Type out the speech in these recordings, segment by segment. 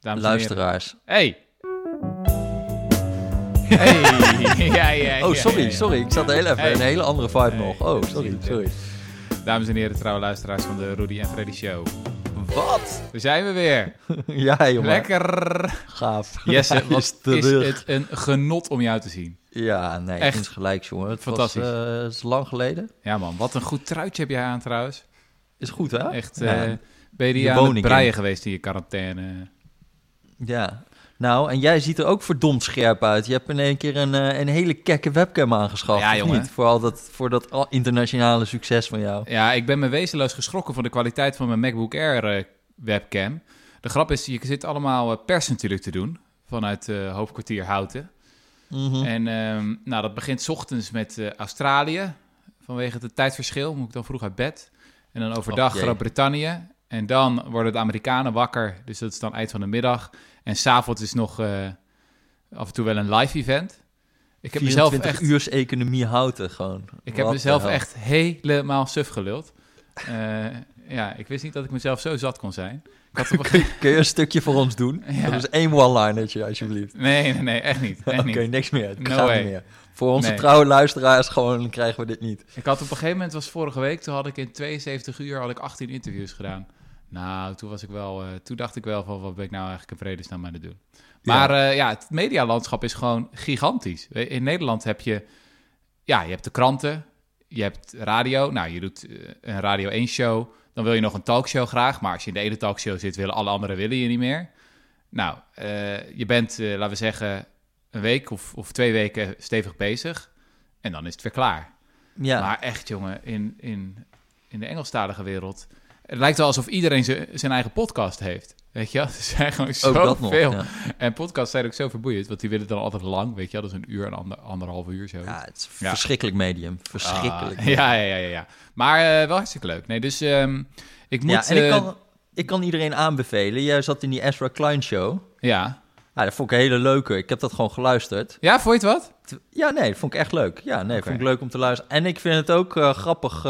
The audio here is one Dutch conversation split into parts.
Dames en Luisteraars. Hey! Hey! ja, ja, ja, Oh, sorry, sorry. Ik zat heel even Hey. een hele andere vibe Hey, nog. Oh, sorry, sorry. Dames en heren, trouwe luisteraars van de Rudy en Freddy Show. Wat? Daar zijn we weer. ja, jongen. Lekker. Gaaf. Jesse, wat is het een genot om jou te zien. Ja, nee, Echt. gelijk, jongen. Het Fantastisch. Was, eh, het is lang geleden. Ja man, wat een goed truitje heb jij aan trouwens. Is goed, hè? Echt, eh, ben je die aan het in. geweest in je quarantaine? Ja. Nou, en jij ziet er ook verdomd scherp uit. Je hebt in één keer een, eh, een hele kekke webcam aangeschaft. Ja, jongen. Niet? Voor, al dat, voor dat al- internationale succes van jou. Ja, ik ben me wezenloos geschrokken van de kwaliteit van mijn MacBook Air eh, webcam. De grap is, je zit allemaal eh, pers natuurlijk te doen vanuit eh hoofdkwartier Houten. Mhm. En ehm, nou, dat begint 's ochtends met Australië. Vanwege het tijdverschil moet ik dan vroeg uit bed. En dan overdag jee. Groot-Brittannië. En dan worden de Amerikanen wakker. Dus dat is dan eind van de middag. En s'avonds is nog eh, af en toe wel een live event. Ik heb mezelf 24 echt, uurs economie houten gewoon. ik heb Wat mezelf echt helemaal suf geluld. Eh, ja, ik wist niet dat ik mezelf zo zat kon zijn. Ik had op Kun je een stukje voor ons doen? Ja. Dat is één one-linertje, alsjeblieft. Nee, nee, nee, echt niet. Oké, niet. niks meer. Het No gaat way. niet meer. Voor onze Nee. trouwe luisteraars gewoon krijgen we dit niet. Ik had op een gegeven moment, was vorige week, toen had ik in 72 uur had ik 18 interviews gedaan. Nou, toen was ik wel, eh, toen dacht ik wel van wat ben ik nou eigenlijk in vredesnaam aan het doen. Maar ja, ja het medialandschap is gewoon gigantisch. In Nederland heb je, ja, je hebt de kranten, je hebt radio. Nou, je doet eh, een Radio 1 show, dan wil je nog een talkshow graag. Maar als je in de ene talkshow zit, willen alle anderen willen je niet meer. Nou, eh, je bent, eh, laten we zeggen, een week of, of twee weken stevig bezig. En dan is het weer klaar. Ja, Maar echt, jongen, in, in, in de Engelstalige wereld... Het lijkt wel alsof iedereen zijn- eigen podcast heeft. Weet je? Er zijn gewoon ook dat nog. zoveel. Ja. En podcasts zijn ook zo verboeiend, want die willen dan altijd lang. Weet je wel? Dat is een uur, een ander, anderhalf uur zo. ja, het is Ja. verschrikkelijk medium. Verschrikkelijk. Ah, ja, ja, ja, ja, ja. Maar eh, wel hartstikke leuk. Nee, dus ehm, ik moet... Ja, en ik eh, kan, ik kan iedereen aanbevelen. Jij zat in die Ezra Klein show. ja. Ja, dat vond ik een hele leuke. Ik heb dat gewoon geluisterd. ja, vond je het wat? Ja, nee, dat vond ik echt leuk. Ja, nee, vond ik leuk om te luisteren. En ik vind het ook eh, grappig.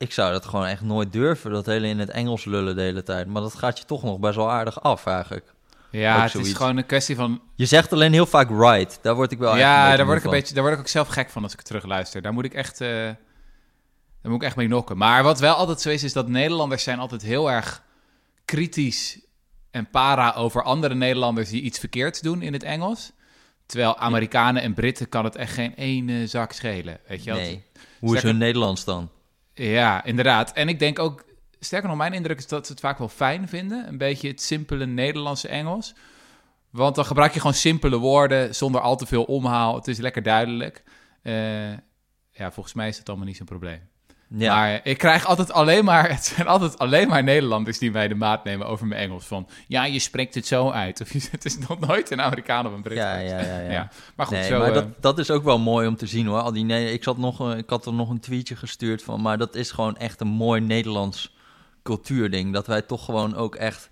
Ik zou dat gewoon echt nooit durven, dat hele in het Engels lullen de hele tijd. Maar dat gaat je toch nog best wel aardig af, eigenlijk. Ja, het is gewoon een kwestie van... Je zegt alleen heel vaak right. Daar word ik wel ja, daar word, ik een van. beetje, daar word ik ook zelf gek van als ik het terugluister. Daar moet ik echt... eh, daar moet ik echt mee nokken. Maar wat wel altijd zo is, is dat Nederlanders zijn altijd heel erg kritisch en para over andere Nederlanders die iets verkeerds doen in het Engels. Terwijl Amerikanen en Britten kan het echt geen ene zak schelen. Weet je wel? Nee. Hoe is hun Nederlands dan? Ja, inderdaad. En ik denk ook, sterker nog, mijn indruk is dat ze het vaak wel fijn vinden. Een beetje het simpele Nederlandse Engels. Want dan gebruik je gewoon simpele woorden zonder al te veel omhaal. Het is lekker duidelijk. Eh, ja, volgens mij is het allemaal niet zo'n probleem. Ja, Maar ik krijg altijd alleen maar, het zijn altijd alleen maar Nederlanders die mij de maat nemen over mijn Engels. Van, ja, je spreekt het zo uit. Of je- het is nog nooit een Amerikaan of een Brit. ja, ja, ja. ja. Ja. Maar goed, nee, zo... maar eh, dat, dat is ook wel mooi om te zien hoor. Al die, nee, ik, zat nog, eh, ik had er nog een tweetje gestuurd van, maar dat is gewoon echt een mooi Nederlands cultuurding. Dat wij toch gewoon ook echt,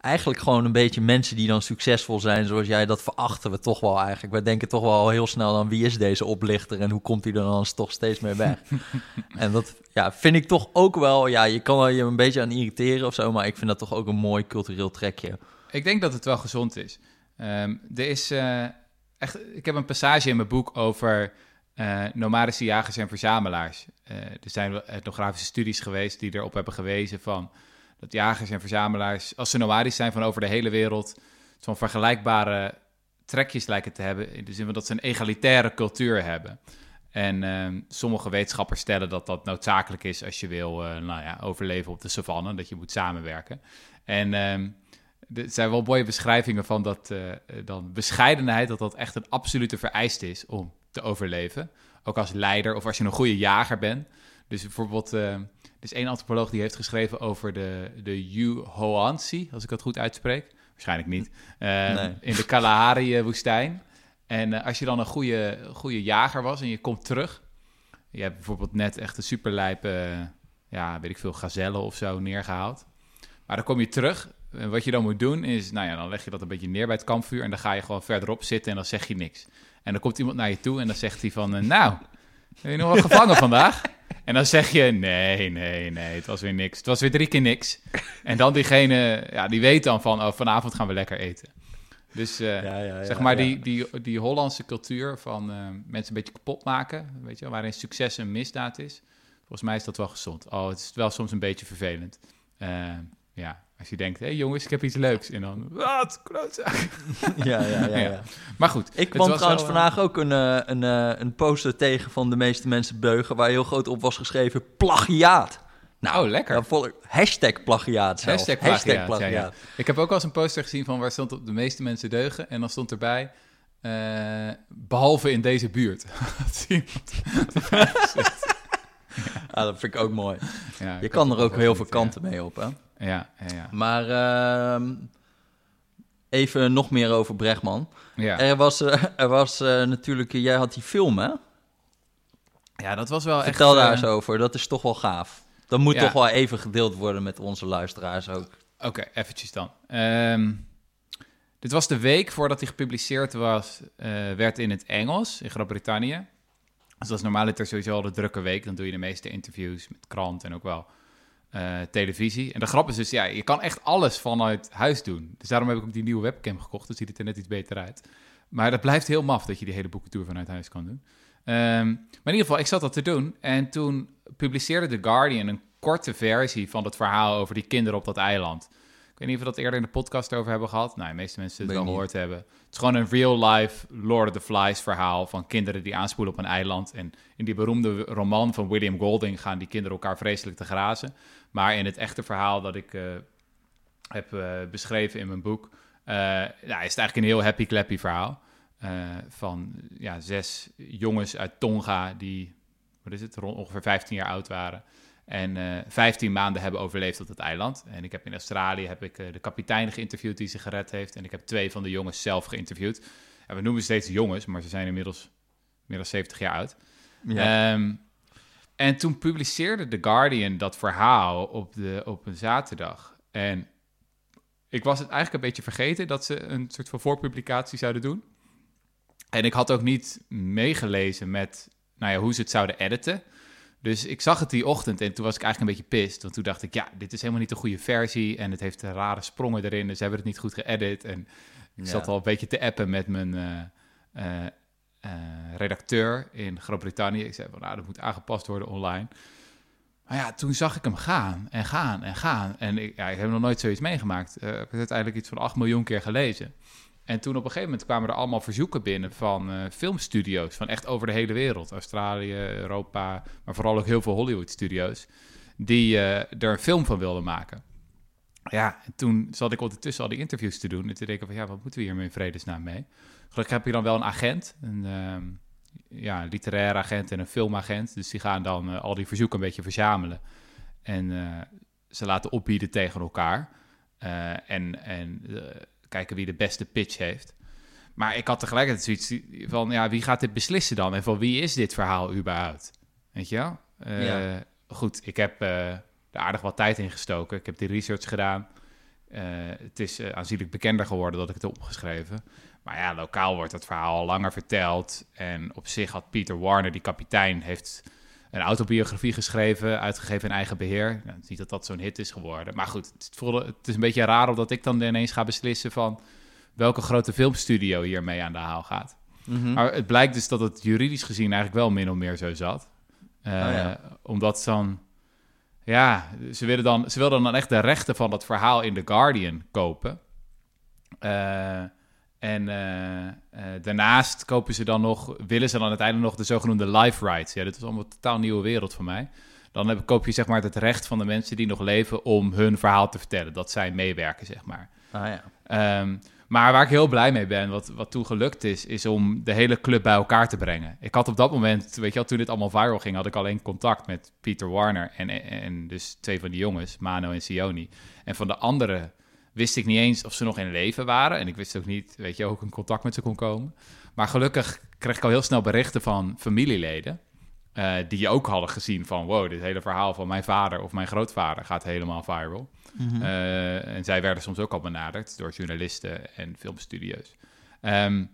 eigenlijk gewoon een beetje mensen die dan succesvol zijn zoals jij, dat verachten we toch wel eigenlijk. Wij denken toch wel heel snel aan wie is deze oplichter en hoe komt hij er dan toch steeds mee weg. en dat ja, vind ik toch ook wel, ja, je kan je een beetje aan irriteren of zo, maar ik vind dat toch ook een mooi cultureel trekje. Ik denk dat het wel gezond is. Ehm, er is eh, echt, ik heb een passage in mijn boek over eh, nomadische jagers en verzamelaars. Eh, er zijn etnografische studies geweest die erop hebben gewezen van dat jagers en verzamelaars, als ze nomadisch zijn van over de hele wereld, zo'n vergelijkbare trekjes lijken te hebben. In de zin van dat ze een egalitaire cultuur hebben. En ehm, sommige wetenschappers stellen dat dat noodzakelijk is als je wil eh, nou ja, overleven op de savanne, dat je moet samenwerken. En ehm, er zijn wel mooie beschrijvingen van dat eh, dan bescheidenheid, dat dat echt een absolute vereiste is om te overleven. Ook als leider of als je een goede jager bent. Dus bijvoorbeeld, eh, er is één antropoloog die heeft geschreven over de, de Yuhoansi, als ik dat goed uitspreek. Waarschijnlijk niet. Eh, Nee. In de Kalahari-woestijn. En eh, als je dan een goede, goede jager was en je komt terug. Je hebt bijvoorbeeld net echt een superlijpe, ja, weet ik veel, gazellen of zo neergehaald. Maar dan kom je terug. En wat je dan moet doen is, nou ja, dan leg je dat een beetje neer bij het kampvuur. En dan ga je gewoon verderop zitten en dan zeg je niks. En dan komt iemand naar je toe en dan zegt hij van, eh, nou, ben je nog wel gevangen vandaag? En dan zeg je, nee, nee, nee, het was weer niks. Het was weer drie keer niks. En dan diegene, ja, die weet dan van, oh, vanavond gaan we lekker eten. Dus uh, ja, ja, zeg maar, die, die, die Hollandse cultuur van uh, mensen een beetje kapot maken, weet je waarin succes een misdaad is. Volgens mij is dat wel gezond. Oh, het is wel soms een beetje vervelend. Uh, ja, als je denkt, hé hey jongens, ik heb iets leuks. En dan, wat, klootzak. ja, ja, ja, ja, Maar goed. Ik kwam trouwens vandaag ook een, een, een poster tegen van de meeste mensen beugen... waar heel groot op was geschreven, plagiaat. Nou, oh, lekker. Dan hashtag plagiaat zelf. Hashtag plagiaat, plagiaat. Ja, ja. Ik heb ook wel eens een poster gezien van waar stond op de meeste mensen deugen. En dan stond erbij, uh, behalve in deze buurt. ja, dat vind ik ook mooi. Ja, je kan er ook heel veel kanten mee op, hè? Ja, ja, ja. Maar uh, even nog meer over Bregman. Ja. Er was, uh, er was uh, natuurlijk, jij had die film, hè? Ja, dat was wel Vertel echt... Vertel daar eens over, dat is toch wel gaaf. Dat moet toch wel even gedeeld worden met onze luisteraars ook. Oké, eventjes dan. Um, dit was de week voordat hij gepubliceerd was, uh, werd in het Engels in Groot-Brittannië. Dus dat is normaal er sowieso al de drukke week. Dan doe je de meeste interviews met krant en ook wel uh, televisie. En de grap is dus, ja, je kan echt alles vanuit huis doen. Dus daarom heb ik ook die nieuwe webcam gekocht. Dan ziet het er net iets beter uit. Maar dat blijft heel maf dat je die hele boekentour vanuit huis kan doen. Um, maar in ieder geval, ik zat dat te doen. En toen publiceerde The Guardian een korte versie van het verhaal over die kinderen op dat eiland. Ik weet niet of we dat eerder in de podcast over hebben gehad. Nou, de meeste mensen het wel gehoord hebben. Het is gewoon een real-life Lord of the Flies verhaal van kinderen die aanspoelen op een eiland. En in die beroemde roman van William Golding gaan die kinderen elkaar vreselijk te grazen. Maar in het echte verhaal dat ik uh, heb uh, beschreven in mijn boek, uh, nou, is het eigenlijk een heel happy-clappy verhaal. van ja, zes jongens uit Tonga die wat is het, rond ongeveer 15 jaar oud waren. En uh, eh, 15 maanden hebben overleefd op het eiland. En ik heb in Australië heb ik, uh, de kapitein geïnterviewd die ze gered heeft. En ik heb twee van de jongens zelf geïnterviewd. En we noemen ze steeds jongens, maar ze zijn inmiddels meer dan 70 jaar oud. Ja. Um, en toen publiceerde The Guardian dat verhaal op, de, op een zaterdag. En ik was het eigenlijk een beetje vergeten dat ze een soort van voorpublicatie zouden doen. En ik had ook niet meegelezen met nou ja, hoe ze het zouden editen. Dus ik zag het die ochtend en toen was ik eigenlijk een beetje pist. Want toen dacht ik, ja, dit is helemaal niet de goede versie. En het heeft rare sprongen erin, dus ze hebben het niet goed geëdit. En ik zat al een beetje te appen met mijn uh, uh, uh, redacteur in Groot-Brittannië. Ik zei van, nou, dat moet aangepast worden online. Maar ja, toen zag ik hem gaan en gaan en gaan. En ik, ja, ik heb nog nooit zoiets meegemaakt. ik heb het uiteindelijk iets van 8 miljoen keer gelezen. En toen op een gegeven moment kwamen er allemaal verzoeken binnen van uh, filmstudio's, van echt over de hele wereld. Australië, Europa, maar vooral ook heel veel Hollywood-studio's, die uh, er een film van wilden maken. Ja, en toen zat ik ondertussen al die interviews te doen. En toen denk ik van, ja, wat moeten we hier in vredesnaam mee? Gelukkig heb je dan wel een agent, een uh, ja, literair agent en een filmagent. Dus die gaan dan uh, al die verzoeken een beetje verzamelen. En ze laten opbieden tegen elkaar. en en kijken wie de beste pitch heeft. Maar ik had tegelijkertijd zoiets van, ja, wie gaat dit beslissen dan? En van wie is dit verhaal überhaupt? Weet je wel? Uh, Goed, ik heb uh, er aardig wat tijd in gestoken. Ik heb die research gedaan. Uh, het is aanzienlijk bekender geworden dat ik het heb opgeschreven. Maar ja, lokaal wordt het verhaal al langer verteld. En op zich had Peter Warner, die kapitein, heeft een autobiografie geschreven, uitgegeven in eigen beheer. Nou, niet dat dat zo'n hit is geworden. Maar goed, het, voelde, het is een beetje raar omdat ik dan ineens ga beslissen van welke grote filmstudio hiermee aan de haal gaat. Mhm. Maar het blijkt dus dat het juridisch gezien eigenlijk wel min of meer zo zat. Uh, oh ja. Omdat dan... Ja, ze willen dan, ze wilden dan echt de rechten van dat verhaal in The Guardian kopen. Uh, en uh, uh, daarnaast kopen ze dan nog, willen ze dan uiteindelijk nog de zogenoemde life rights. Ja, dit is allemaal een totaal nieuwe wereld voor mij. Dan heb, koop je zeg maar het recht van de mensen die nog leven om hun verhaal te vertellen. Dat zij meewerken, zeg maar. Ah, ja. Um, maar waar ik heel blij mee ben, wat, wat toen gelukt is, is om de hele club bij elkaar te brengen. Ik had op dat moment, weet je wel, toen dit allemaal viral ging, had ik alleen contact met Peter Warner en, en, en dus twee van die jongens, Mano en Sioni. En van de andere wist ik niet eens of ze nog in leven waren. En ik wist ook niet, weet je, ook in contact met ze kon komen. Maar gelukkig kreeg ik al heel snel berichten van familieleden. Uh, die ook hadden gezien van, wow, dit hele verhaal van mijn vader of mijn grootvader gaat helemaal viral. Mm en zij werden soms ook al benaderd door journalisten en filmstudio's. Um,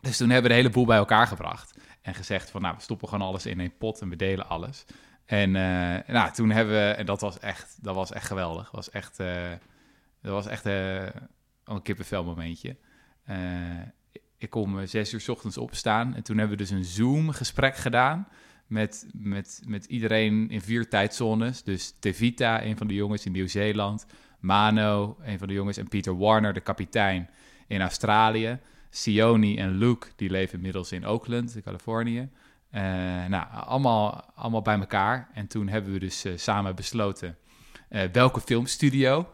dus toen hebben we de hele boel bij elkaar gebracht en gezegd van, nou, we stoppen gewoon alles in één pot en we delen alles. En eh, nou, toen hebben we, en dat was echt, dat was echt geweldig. Dat was echt, eh, dat was echt eh, een kippenvel momentje. Eh, ik kom eh, zes uur 's ochtends opstaan en toen hebben we dus een Zoom-gesprek gedaan met, met, met iedereen in vier tijdzones. Dus Tevita, een van de jongens in Nieuw-Zeeland, Mano, een van de jongens, en Peter Warner, de kapitein in Australië. Sione en Luke, die leven inmiddels in Oakland, in Californië. Nou, allemaal, allemaal bij elkaar. En toen hebben we dus samen besloten welke filmstudio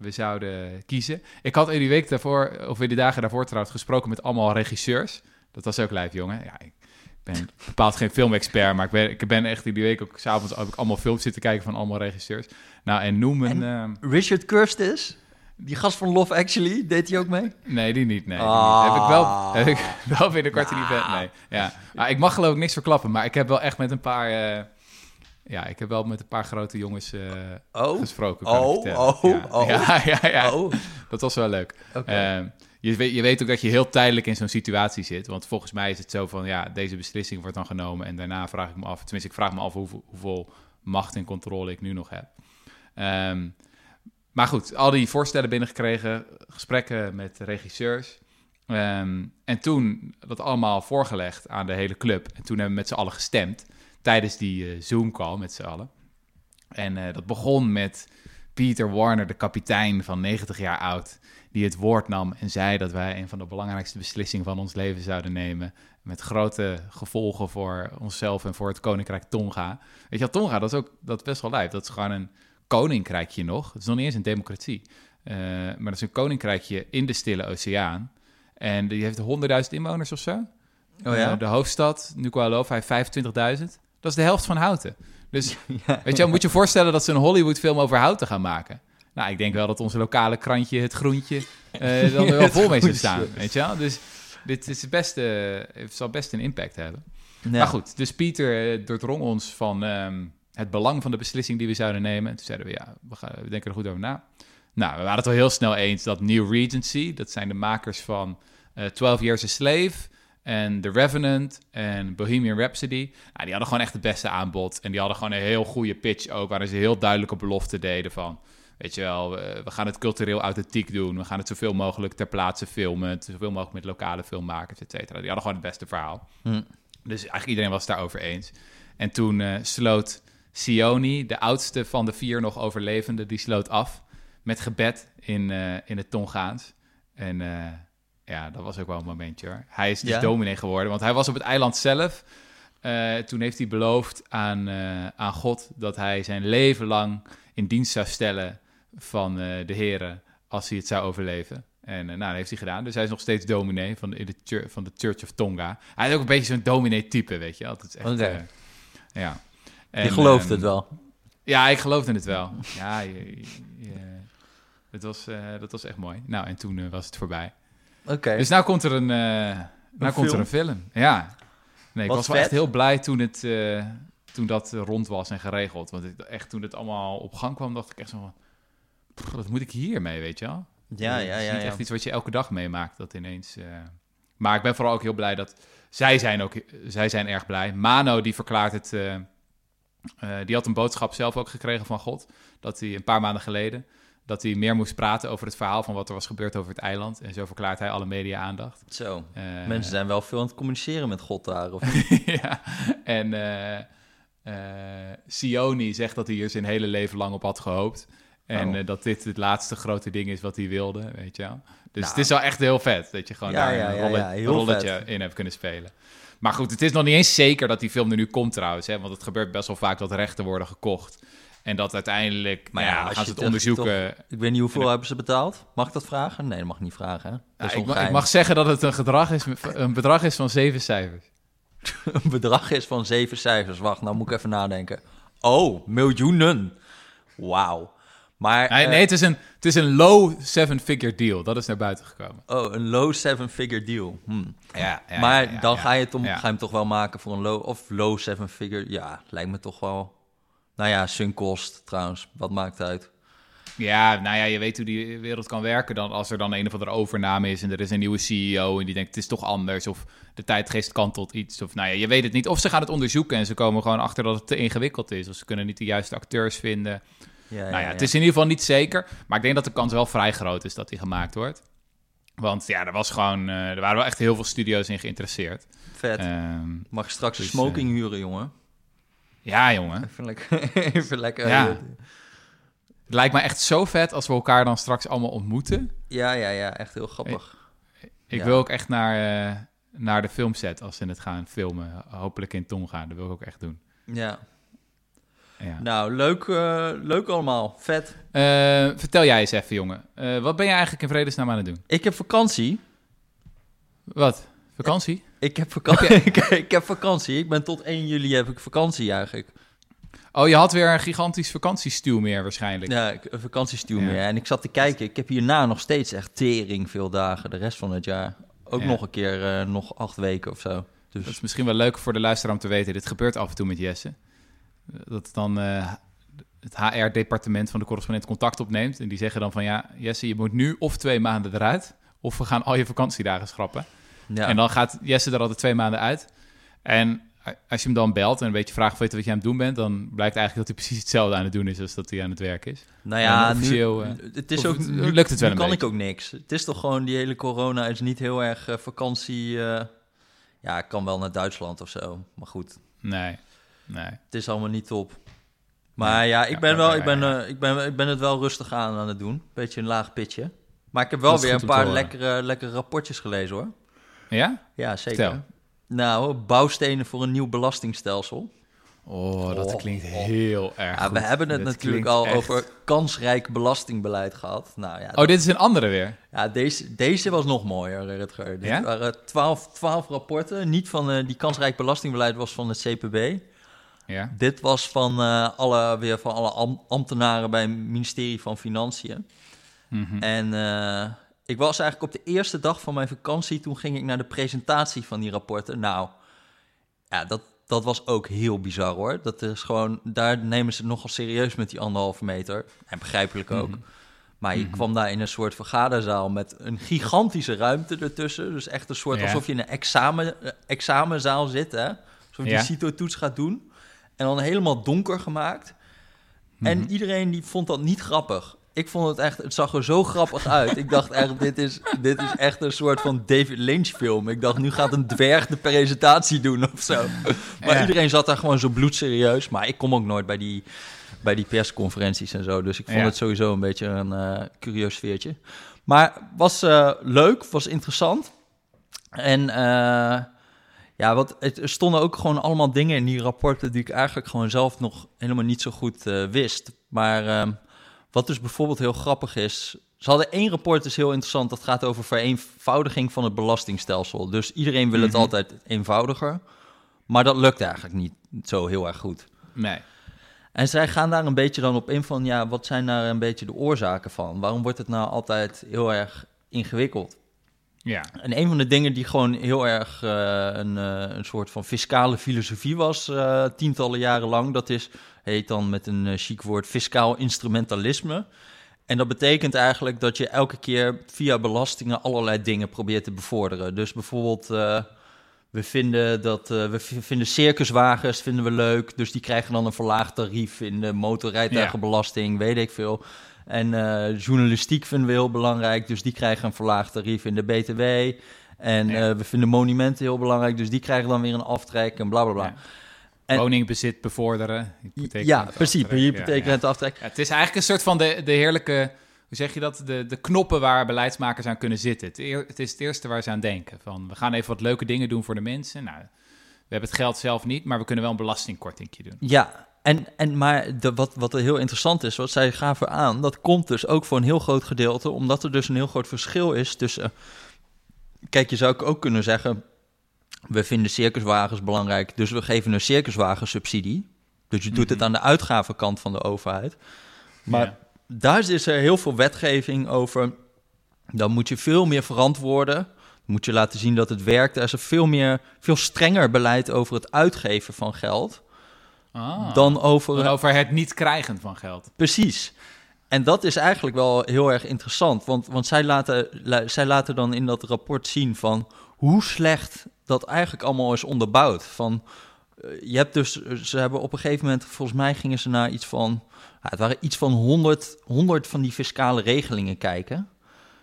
we zouden kiezen. Ik had in die week daarvoor, of in die dagen daarvoor trouwens, gesproken met allemaal regisseurs. Dat was ook lijf, jongen. Ja, ik ben bepaald geen filmexpert, maar ik ben, ik ben echt in die week ook s'avonds heb ik allemaal films zitten kijken van allemaal regisseurs. Nou, en noem een... ehm, Richard Curtis, die gast van Love Actually, deed hij ook mee? Nee, die niet. Nee, die Ah. niet. Heb ik wel, heb ik wel binnenkort een event. Nee, ja. Ah, ik mag geloof ik niks verklappen, maar ik heb wel echt met een paar... eh, ja, ik heb wel met een paar grote jongens eh, Oh, gesproken. kan oh, oh, ja. oh. Ja, ja, ja. oh. Dat was wel leuk. Ehm, je, weet, je weet ook dat je heel tijdelijk in zo'n situatie zit. Want volgens mij is het zo van, ja, deze beslissing wordt dan genomen. En daarna vraag ik me af, tenminste, ik vraag me af hoeveel, hoeveel macht en controle ik nu nog heb. Ehm, maar goed, al die voorstellen binnengekregen, gesprekken met regisseurs. Ehm, en toen dat allemaal voorgelegd aan de hele club. En toen hebben we met z'n allen gestemd tijdens die eh, Zoom-call met z'n allen. En eh, dat begon met Peter Warner, de kapitein van 90 jaar oud, die het woord nam en zei dat wij een van de belangrijkste beslissingen van ons leven zouden nemen. Met grote gevolgen voor onszelf en voor het koninkrijk Tonga. Weet je, Tonga, dat is ook dat is best wel lijf. Dat is gewoon een koninkrijkje nog. Het is nog niet eens een democratie. Eh, maar dat is een koninkrijkje in de Stille Oceaan. En die heeft 100.000 inwoners of zo. Oh ja? De hoofdstad, Nuku'alofa, heeft 25.000. Dat is de helft van Houten. Dus weet je, moet je je voorstellen dat ze een Hollywood-film over Houten gaan maken. Nou, ik denk wel dat onze lokale krantje, het groentje, eh dan er wel Het vol mee zou staan. Weet je wel? Dus dit is best, eh, het zal best een impact hebben. Ja. Maar goed, dus Pieter eh, doordrong ons van ehm, het belang van de beslissing die we zouden nemen. En toen zeiden we, ja, we, gaan, we denken er goed over na. Nou, we waren het wel heel snel eens dat New Regency, dat zijn de makers van eh 12 Years a Slave en The Revenant en Bohemian Rhapsody. Nou, die hadden gewoon echt het beste aanbod. En die hadden gewoon een heel goede pitch ook, waarin ze heel duidelijke beloften deden van... Weet je wel, we, we gaan het cultureel authentiek doen. We gaan het zoveel mogelijk ter plaatse filmen. Zoveel mogelijk met lokale filmmakers, et cetera. Die hadden gewoon het beste verhaal. Hm. Dus eigenlijk iedereen was het daarover eens. En toen eh, sloot Sioni, de oudste van de vier nog overlevenden, die sloot af met gebed in, eh, in het Tongaans. En eh, ja, dat was ook wel een momentje hoor. Hij is dus Ja? dominee geworden, want hij was op het eiland zelf. Eh, toen heeft hij beloofd aan, eh, aan God dat hij zijn leven lang in dienst zou stellen van eh, de heren als hij het zou overleven. En nou, dat heeft hij gedaan. Dus hij is nog steeds dominee van de, in de van de Church of Tonga. Hij is ook een beetje zo'n dominee-type, weet je. Altijd echt, Oké. eh, ja. Je En, gelooft ehm, het wel. Ja, ik geloofde het wel. Ja, je, je- je- het was, dat was echt mooi. Nou, en toen was het voorbij. Oké. Dus nou komt er een, eh nou komt er film? een film. Ja. Nee, ik Wat was wel echt heel blij toen, het, eh, toen dat rond was en geregeld. Want ik, echt toen het allemaal op gang kwam, dacht ik echt zo van... "Pff, Wat moet ik hiermee, weet je wel? ja, Het ja, is ja. niet ja. echt iets wat je elke dag meemaakt, dat ineens... eh, Maar ik ben vooral ook heel blij dat... Zij zijn ook zij zijn erg blij. Mano, die verklaart het... die had een boodschap zelf ook gekregen van God. Dat hij een paar maanden geleden... dat hij meer moest praten over het verhaal van wat er was gebeurd over het eiland. En zo verklaart hij alle media-aandacht. Zo. Eh, Mensen zijn wel veel aan het communiceren met God daar. Of... ja, en eh, Sioni zegt dat hij hier zijn hele leven lang op had gehoopt. En Oh. dat dit het laatste grote ding is wat hij wilde, weet je wel. Dus Nou. het is wel echt heel vet dat je gewoon Ja, daar ja, een, ja, rolletje vet. in hebt kunnen spelen. Maar goed, het is nog niet eens zeker dat die film er nu komt trouwens. Hè, want het gebeurt best wel vaak dat rechten worden gekocht. En dat uiteindelijk, Maar maar ja, ja, gaan ze het toch- onderzoeken. Ik weet niet hoeveel hebben ze betaald. Mag ik dat vragen? Nee, dat mag ik niet vragen. Hè? Dat Ja, is ik, mag, ik mag zeggen dat het een, gedrag is, een bedrag is van zeven cijfers. een bedrag is van zeven cijfers. Wacht, nou moet ik even nadenken. Oh, miljoenen. Wauw. Maar, Nee, eh, nee het, is een, het is een low seven-figure deal. Dat is naar buiten gekomen. oh, een low seven-figure deal. Hm. Ja, maar dan ga je, het om, ja. ga je hem toch wel maken voor een low of low seven-figure. Ja, lijkt me toch wel. Nou ja, sunk kost trouwens. Wat maakt het uit? Ja, nou ja, je weet hoe die wereld kan werken dan als er dan een of andere overname is en er is een nieuwe CEO en die denkt het is toch anders of de tijdgeest kantelt iets of nou ja, je weet het niet. Of ze gaan het onderzoeken en ze komen gewoon achter dat het te ingewikkeld is of ze kunnen niet de juiste acteurs vinden. Ja, nou ja, het is in ieder geval niet zeker, maar ik denk dat de kans wel vrij groot is dat die gemaakt wordt. Want ja, er was gewoon, eh, er waren wel echt heel veel studio's in geïnteresseerd. Vet. Ehm, Mag je straks dus, een smoking huren, jongen? Ja, jongen. Even lekker. Even lekker Ja. eh, Het lijkt me echt zo vet als we elkaar dan straks allemaal ontmoeten. ja, ja, ja, echt heel grappig. Ik Ja. wil ook echt naar, eh, naar de filmset als ze het gaan filmen. Hopelijk in Tonga. Dat wil ik ook echt doen. Ja. Ja. Nou, leuk, eh, leuk allemaal. Vet. Vertel jij eens even, jongen. Wat ben je eigenlijk in vredesnaam aan het doen? Ik heb vakantie. Wat? Vakantie? Ik heb vakantie. ik, ik heb vakantie. Ik ben tot 1 juli heb ik vakantie eigenlijk. Oh, je had weer een gigantisch vakantiestuw meer waarschijnlijk. Ja, een vakantiestuur Ja. meer. En ik zat te kijken. Ik heb hierna nog steeds echt tering veel dagen. De rest van het jaar. Ook Ja. nog een keer, eh, nog acht weken of zo. Dus Dat is misschien wel leuk voor de luisteraar om te weten. Dit gebeurt af en toe met Jesse. Dat dan eh, het HR-departement van de correspondent contact opneemt. En die zeggen dan van ja, Jesse, je moet nu of twee maanden eruit. Of we gaan al je vakantiedagen schrappen. Ja. En dan gaat Jesse er altijd twee maanden uit. En als je hem dan belt en een beetje vraagt of weet je wat je aan het doen bent, dan blijkt eigenlijk dat hij precies hetzelfde aan het doen is als dat hij aan het werk is. Nou ja, nu, eh, het is ook, nu, lukt het wel nu een kan beetje. ik ook niks. Het is toch gewoon, die hele corona is niet heel erg eh, vakantie. eh, ja, ik kan wel naar Duitsland of zo. Maar goed, Nee, nee. het is allemaal niet top. Maar ja, ik ben, ja, wel, ik, ben, ik, ben, ik ben het wel rustig aan aan het doen. Beetje een laag pitje. Maar ik heb wel weer een paar lekkere, lekkere rapportjes gelezen hoor. Ja? Ja, zeker. Nou, bouwstenen voor een nieuw belastingstelsel. Oh, dat Oh, klinkt oh. heel erg Ja, we hebben het Dat natuurlijk al echt- over kansrijk belastingbeleid gehad. Nou ja, Oh, dit is een andere weer. Ja, deze, deze was nog mooier, Rutger. Dit Ja? waren twaalf, twaalf rapporten. Niet van eh, die kansrijk belastingbeleid was van het CPB. Ja. Dit was van, eh, alle, weer van alle am- ambtenaren bij het ministerie van Financiën. Mhm. En eh, ik was eigenlijk op de eerste dag van mijn vakantie... toen ging ik naar de presentatie van die rapporten. Nou, ja, dat, dat was ook heel bizar hoor. Dat is gewoon, daar nemen ze het nogal serieus met die anderhalve meter. En begrijpelijk ook. Mhm. Maar je Mhm. kwam daar in een soort vergaderzaal met een gigantische ruimte ertussen. Dus echt een soort Ja. alsof je in een examen, eh, examenzaal zit, hè? Alsof je Ja. CITO-toets gaat doen. En dan helemaal donker gemaakt. En Mhm. iedereen die vond dat niet grappig. Ik vond het echt, het zag er zo grappig uit. Ik dacht echt, dit is, dit is echt een soort van David Lynch film. Ik dacht, nu gaat een dwerg de presentatie doen of zo. Maar Ja. iedereen zat daar gewoon zo bloedserieus. Maar ik kom ook nooit bij die, bij die persconferenties en zo. Dus ik vond Ja. het sowieso een beetje een eh, curieus sfeertje. Maar was eh, leuk, was interessant. En eh, ja, wat, het, er stonden ook gewoon allemaal dingen in die rapporten die ik eigenlijk gewoon zelf nog helemaal niet zo goed wist. Maar ehm, wat dus bijvoorbeeld heel grappig is. Ze hadden één rapport, is heel interessant. Dat gaat over vereenvoudiging van het belastingstelsel. Dus iedereen wil het Mhm. altijd eenvoudiger. Maar dat lukt eigenlijk niet zo heel erg goed. Nee. En zij gaan daar een beetje dan op in van, ja, wat zijn daar een beetje de oorzaken van? Waarom wordt het nou altijd heel erg ingewikkeld? Ja. En een van de dingen die gewoon heel erg eh, een, eh, een soort van fiscale filosofie was, eh, tientallen jaren lang, dat is, heet dan met een chic woord, fiscaal instrumentalisme. En dat betekent eigenlijk dat je elke keer via belastingen allerlei dingen probeert te bevorderen. Dus bijvoorbeeld, we vinden dat we vinden circuswagens vinden we leuk, dus die krijgen dan een verlaagd tarief in de motorrijtuigenbelasting, weet ik veel. En eh, journalistiek vinden we heel belangrijk, dus die krijgen een verlaagd tarief in de BTW. En Ja. eh, we vinden monumenten heel belangrijk, dus die krijgen dan weer een aftrek en bla bla bla. Ja. En- Woningbezit bevorderen. Ja, precies. Ja, hypotheekrente aftrek. Ja, het is eigenlijk een soort van de, de heerlijke, hoe zeg je dat? De, de knoppen waar beleidsmakers aan kunnen zitten. Het, eer- het is het eerste waar ze aan denken. Van, we gaan even wat leuke dingen doen voor de mensen. Nou, we hebben het geld zelf niet, maar we kunnen wel een belastingkortingje doen. Ja, en, en maar de, wat, wat er heel interessant is, wat zij gaven aan, dat komt dus ook voor een heel groot gedeelte, omdat er dus een heel groot verschil is tussen. Kijk, je zou ook kunnen zeggen, we vinden circuswagens belangrijk, dus we geven een circuswagensubsidie. Dus je doet het Mhm. aan de uitgavenkant van de overheid. Maar Ja. daar is er heel veel wetgeving over. Dan moet je veel meer verantwoorden. Moet je laten zien dat het werkt. Er is veel meer, veel strenger beleid over het uitgeven van geld Ah, dan over dan over het niet krijgen van geld. Precies. en dat is eigenlijk wel heel erg interessant. Want, want zij, laten, la- zij laten dan in dat rapport zien van hoe slecht dat eigenlijk allemaal is onderbouwd. Van, eh, je hebt dus, ze hebben op een gegeven moment, volgens mij gingen ze naar iets van, het waren iets van 100, 100 van die fiscale regelingen kijken.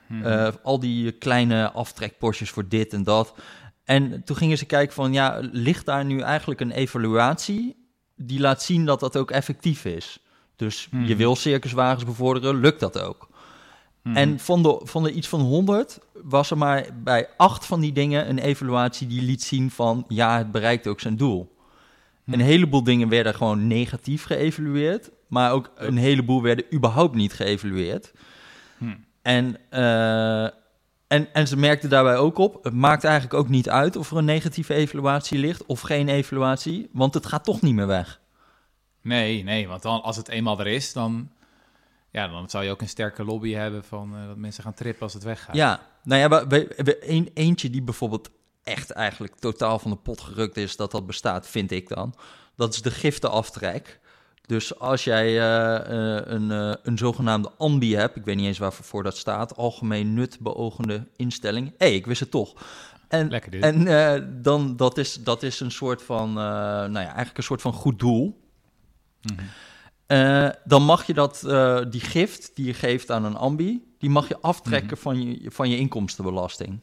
Mhm. Eh, al die kleine aftrekpostjes voor dit en dat. En toen gingen ze kijken van, ja, ligt daar nu eigenlijk een evaluatie die laat zien dat dat ook effectief is? Dus je Mhm. wil circuswagens bevorderen, lukt dat ook? Mhm. En van de, van de iets van 100 was er maar bij acht van die dingen een evaluatie die liet zien van, ja, het bereikt ook zijn doel. Hm. Een heleboel dingen werden gewoon negatief geëvalueerd, maar ook een heleboel werden überhaupt niet geëvalueerd. En, eh, en, en ze merkten daarbij ook op, het maakt eigenlijk ook niet uit of er een negatieve evaluatie ligt of geen evaluatie, want het gaat toch niet meer weg. Nee, nee, want dan, als het eenmaal er is, dan, ja, dan zou je ook een sterke lobby hebben van eh, dat mensen gaan trippen als het weggaat. Ja, nou ja, we, we, we- een, eentje die bijvoorbeeld echt eigenlijk totaal van de pot gerukt is dat dat bestaat, vind ik dan. Dat is de giftenaftrek. Dus als jij eh, eh, een, eh, een zogenaamde ANBI hebt, ik weet niet eens waarvoor dat staat, Algemeen Nut Beogende Instelling. Hé, hey, ik wist het toch. En, Lekker en dan, dat is, dat is een soort van, nou ja, eigenlijk een soort van goed doel. Mhm. Dan mag je dat, die gift die je geeft aan een ambi, die mag je aftrekken van, je, van je inkomstenbelasting.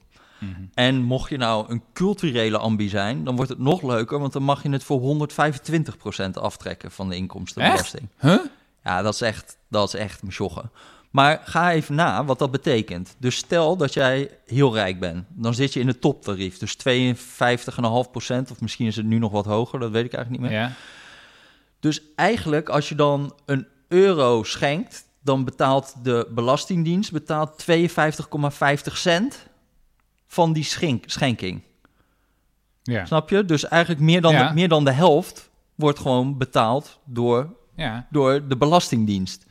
Mhm. En mocht je nou een culturele ambi zijn, dan wordt het nog leuker, want dan mag je het voor 125% aftrekken van de inkomstenbelasting. Huh? Ja, dat is echt, dat is echt. Maar ga even na wat dat betekent. Dus stel dat jij heel rijk bent, dan zit je in het toptarief, dus 52,5%, of misschien is het nu nog wat hoger, dat weet ik eigenlijk niet meer. Ja. Dus eigenlijk, als je dan een euro schenkt, dan betaalt de Belastingdienst betaalt 52,50 cent van die schenk, schenking. Ja. Snap je? Dus eigenlijk meer dan, Ja. de, meer dan de helft wordt gewoon betaald door, Ja. door de Belastingdienst.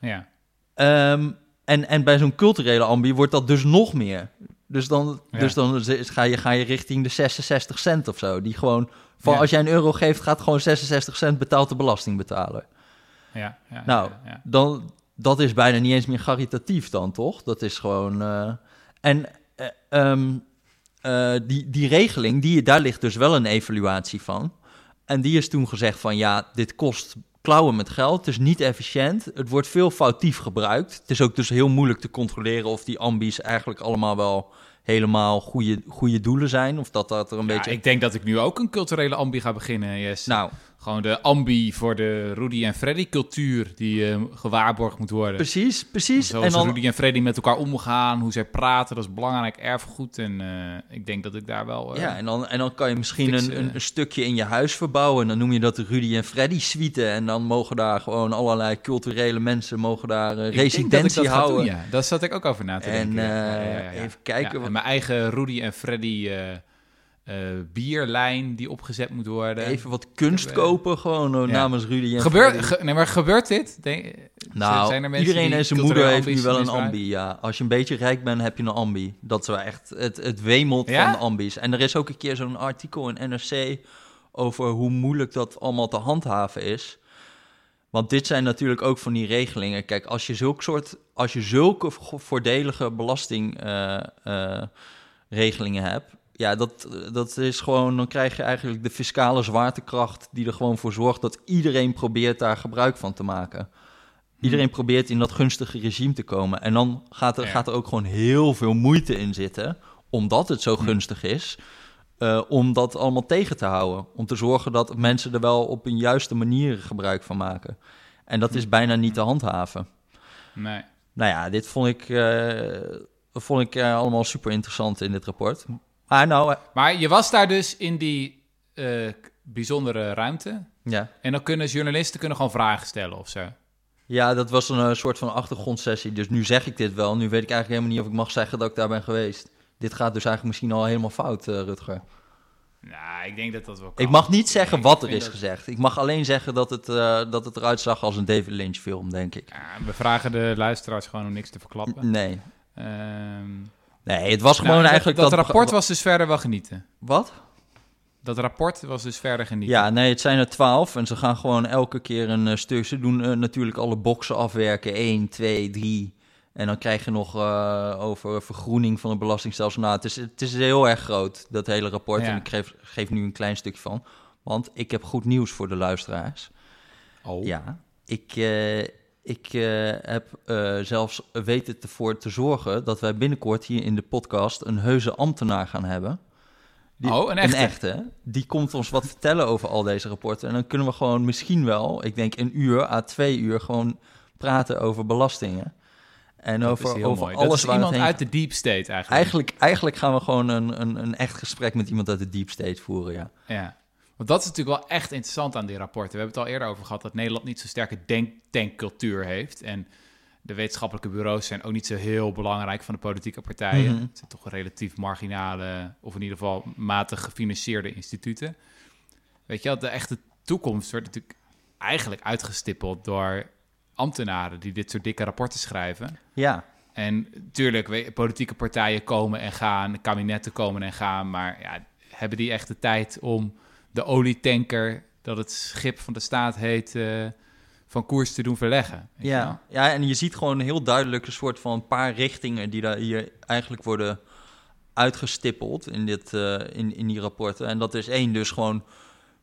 Ja. Ehm, en, en bij zo'n culturele ambi wordt dat dus nog meer. Dus dan, Ja. dus dan ga, je, ga je richting de 66 cent of zo. Die gewoon, van Ja. als jij een euro geeft, gaat gewoon 66 cent betaald de belastingbetaler. Ja. ja. Nou, dan, dat is bijna niet eens meer caritatief dan, toch? Dat is gewoon... eh, en eh, ehm, eh, die, die regeling, die, daar ligt dus wel een evaluatie van. En die is toen gezegd van, ja, dit kost klauwen met geld. Het is niet efficiënt. Het wordt veel foutief gebruikt. Het is ook dus heel moeilijk te controleren of die ambies eigenlijk allemaal wel helemaal goede, goede doelen zijn. Of dat dat er een Ja, beetje... ik denk dat ik nu ook een culturele ambi ga beginnen, yes. Nou, Gewoon de ambi voor de Rudy en Freddy cultuur die eh, gewaarborgd moet worden. precies, precies. Zoals en dan, Rudy en Freddy met elkaar omgaan, hoe zij praten, dat is belangrijk erfgoed. En eh, ik denk dat ik daar wel... eh, Ja, en dan, en dan kan je misschien een, een, een stukje in je huis verbouwen. En dan noem je dat de Rudy en Freddy suite. En dan mogen daar gewoon allerlei culturele mensen mogen daar dat residentie dat ga houden. doen, ja. Daar zat ik ook over na te En, denken. ja. Ja, ja, ja, ja. even kijken wat- en mijn eigen Rudy en Freddy eh, bierlijn die opgezet moet worden. Even wat kunst kopen, gewoon eh, ja. namens Rudy en Gebeurt, ge- nee, maar gebeurt dit? Denk, nou, zijn er iedereen en zijn moeder heeft nu wel een ambi, ja. Als je een beetje rijk bent, heb je een ambi. Dat is wel echt het, het wemelt Ja? van de ambies. En er is ook een keer zo'n artikel in NRC over hoe moeilijk dat allemaal te handhaven is. Want dit zijn natuurlijk ook van die regelingen. Kijk, als je zulke soort, als je zulke vo- voordelige belastingregelingen hebt, ja, dat, dat is gewoon, dan krijg je eigenlijk de fiscale zwaartekracht die er gewoon voor zorgt dat iedereen probeert daar gebruik van te maken. Iedereen probeert in dat gunstige regime te komen. En dan gaat er, Ja. gaat er ook gewoon heel veel moeite in zitten, omdat het zo gunstig is, eh, om dat allemaal tegen te houden. Om te zorgen dat mensen er wel op een juiste manier gebruik van maken. En dat is bijna niet te handhaven. Nee. Nou ja, dit vond ik, eh, vond ik eh, allemaal super interessant in dit rapport. Maar nou, eh, Maar je was daar dus in die eh, bijzondere ruimte. ja. En dan kunnen journalisten kunnen gewoon vragen stellen of zo. ja, dat was een eh, soort van achtergrondsessie. Dus nu zeg ik dit wel. Nu weet ik eigenlijk helemaal niet of ik mag zeggen dat ik daar ben geweest. Dit gaat dus eigenlijk misschien al helemaal fout, eh, Rutger. Nou, ik denk dat dat wel kan. Ik mag niet zeggen wat er is dat- gezegd. Ik mag alleen zeggen dat het, dat het eruit zag als een David Lynch film, denk ik. Ja, we vragen de luisteraars gewoon om niks te verklappen. Nee. Ehm, Nee, het was gewoon nou, eigenlijk dat, dat... dat rapport was dus verder wel genieten. Wat? dat rapport was dus verder genieten. Ja, nee, het zijn er twaalf en ze gaan gewoon elke keer een uh, stuk. Ze doen uh, natuurlijk alle boxen afwerken, 1, 2, 3. En dan krijg je nog uh, over vergroening van het belastingstelsel. Nou, het is, het is heel erg groot, dat hele rapport. Ja. En ik geef, geef nu een klein stukje van. Want ik heb goed nieuws voor de luisteraars. Oh. Ja, ik, ik uh, heb uh, zelfs weten ervoor te zorgen dat wij binnenkort hier in de podcast een heuse ambtenaar gaan hebben. Die, oh, een echte. een echte. Die komt ons wat vertellen over al deze rapporten. En dan kunnen we gewoon misschien wel, ik denk een uur à twee uur, gewoon praten over belastingen. En dat over, over mooi. alles dat is waar iemand heen- uit de deep state eigenlijk. Eigenlijk, eigenlijk gaan we gewoon een, een, een echt gesprek met iemand uit de deep state voeren, ja. Ja. Want dat is natuurlijk wel echt interessant aan die rapporten. We hebben het al eerder over gehad dat Nederland niet zo'n sterke denktankcultuur heeft. En de wetenschappelijke bureaus zijn ook niet zo heel belangrijk van de politieke partijen. Mhm. Het zijn toch relatief marginale, of in ieder geval matig gefinancierde instituten. Weet je wel, de echte toekomst wordt natuurlijk eigenlijk uitgestippeld door ambtenaren die dit soort dikke rapporten schrijven. Ja, En tuurlijk, politieke partijen komen en gaan, kabinetten komen en gaan, maar ja, hebben die echt de tijd om de olietanker, dat het schip van de staat heet, eh, van koers te doen verleggen? Ja, ja, en je ziet gewoon heel duidelijk een soort van een paar richtingen die daar hier eigenlijk worden uitgestippeld in, dit, eh, in, in die rapporten. En dat is één, dus gewoon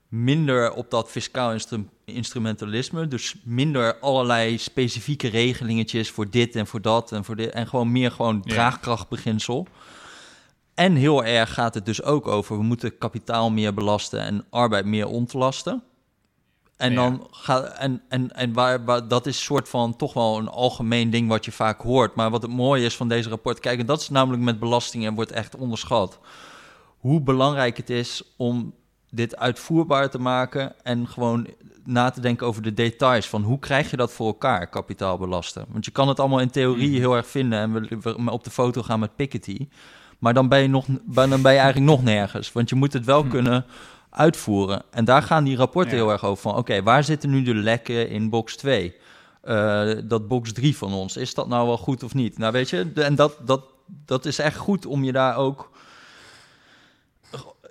minder op dat fiscaal instru- instrumentalisme. Dus minder allerlei specifieke regelingetjes voor dit en voor dat en voor dit. En gewoon meer gewoon Ja. En heel erg gaat het dus ook over, we moeten kapitaal meer belasten en arbeid meer ontlasten. En Ja. dan gaat en, en, en waar, waar dat is soort van toch wel een algemeen ding wat je vaak hoort. Maar wat het mooie is van deze rapport, kijk, en dat is namelijk met belastingen wordt echt onderschat. Hoe belangrijk het is om dit uitvoerbaar te maken en gewoon na te denken over de details van hoe krijg je dat voor elkaar, kapitaal belasten. Want je kan het allemaal in theorie Mhm. heel erg vinden en we, we op de foto gaan met Piketty. Maar dan ben je, nog, dan ben je eigenlijk nog nergens. Want je moet het wel Hm. kunnen uitvoeren. En daar gaan die rapporten Ja. heel erg over van... oké, waar zitten nu de lekken in box 2? Eh, dat box 3 van ons, is dat nou wel goed of niet? Nou weet je, en dat, dat, dat is echt goed om je daar ook...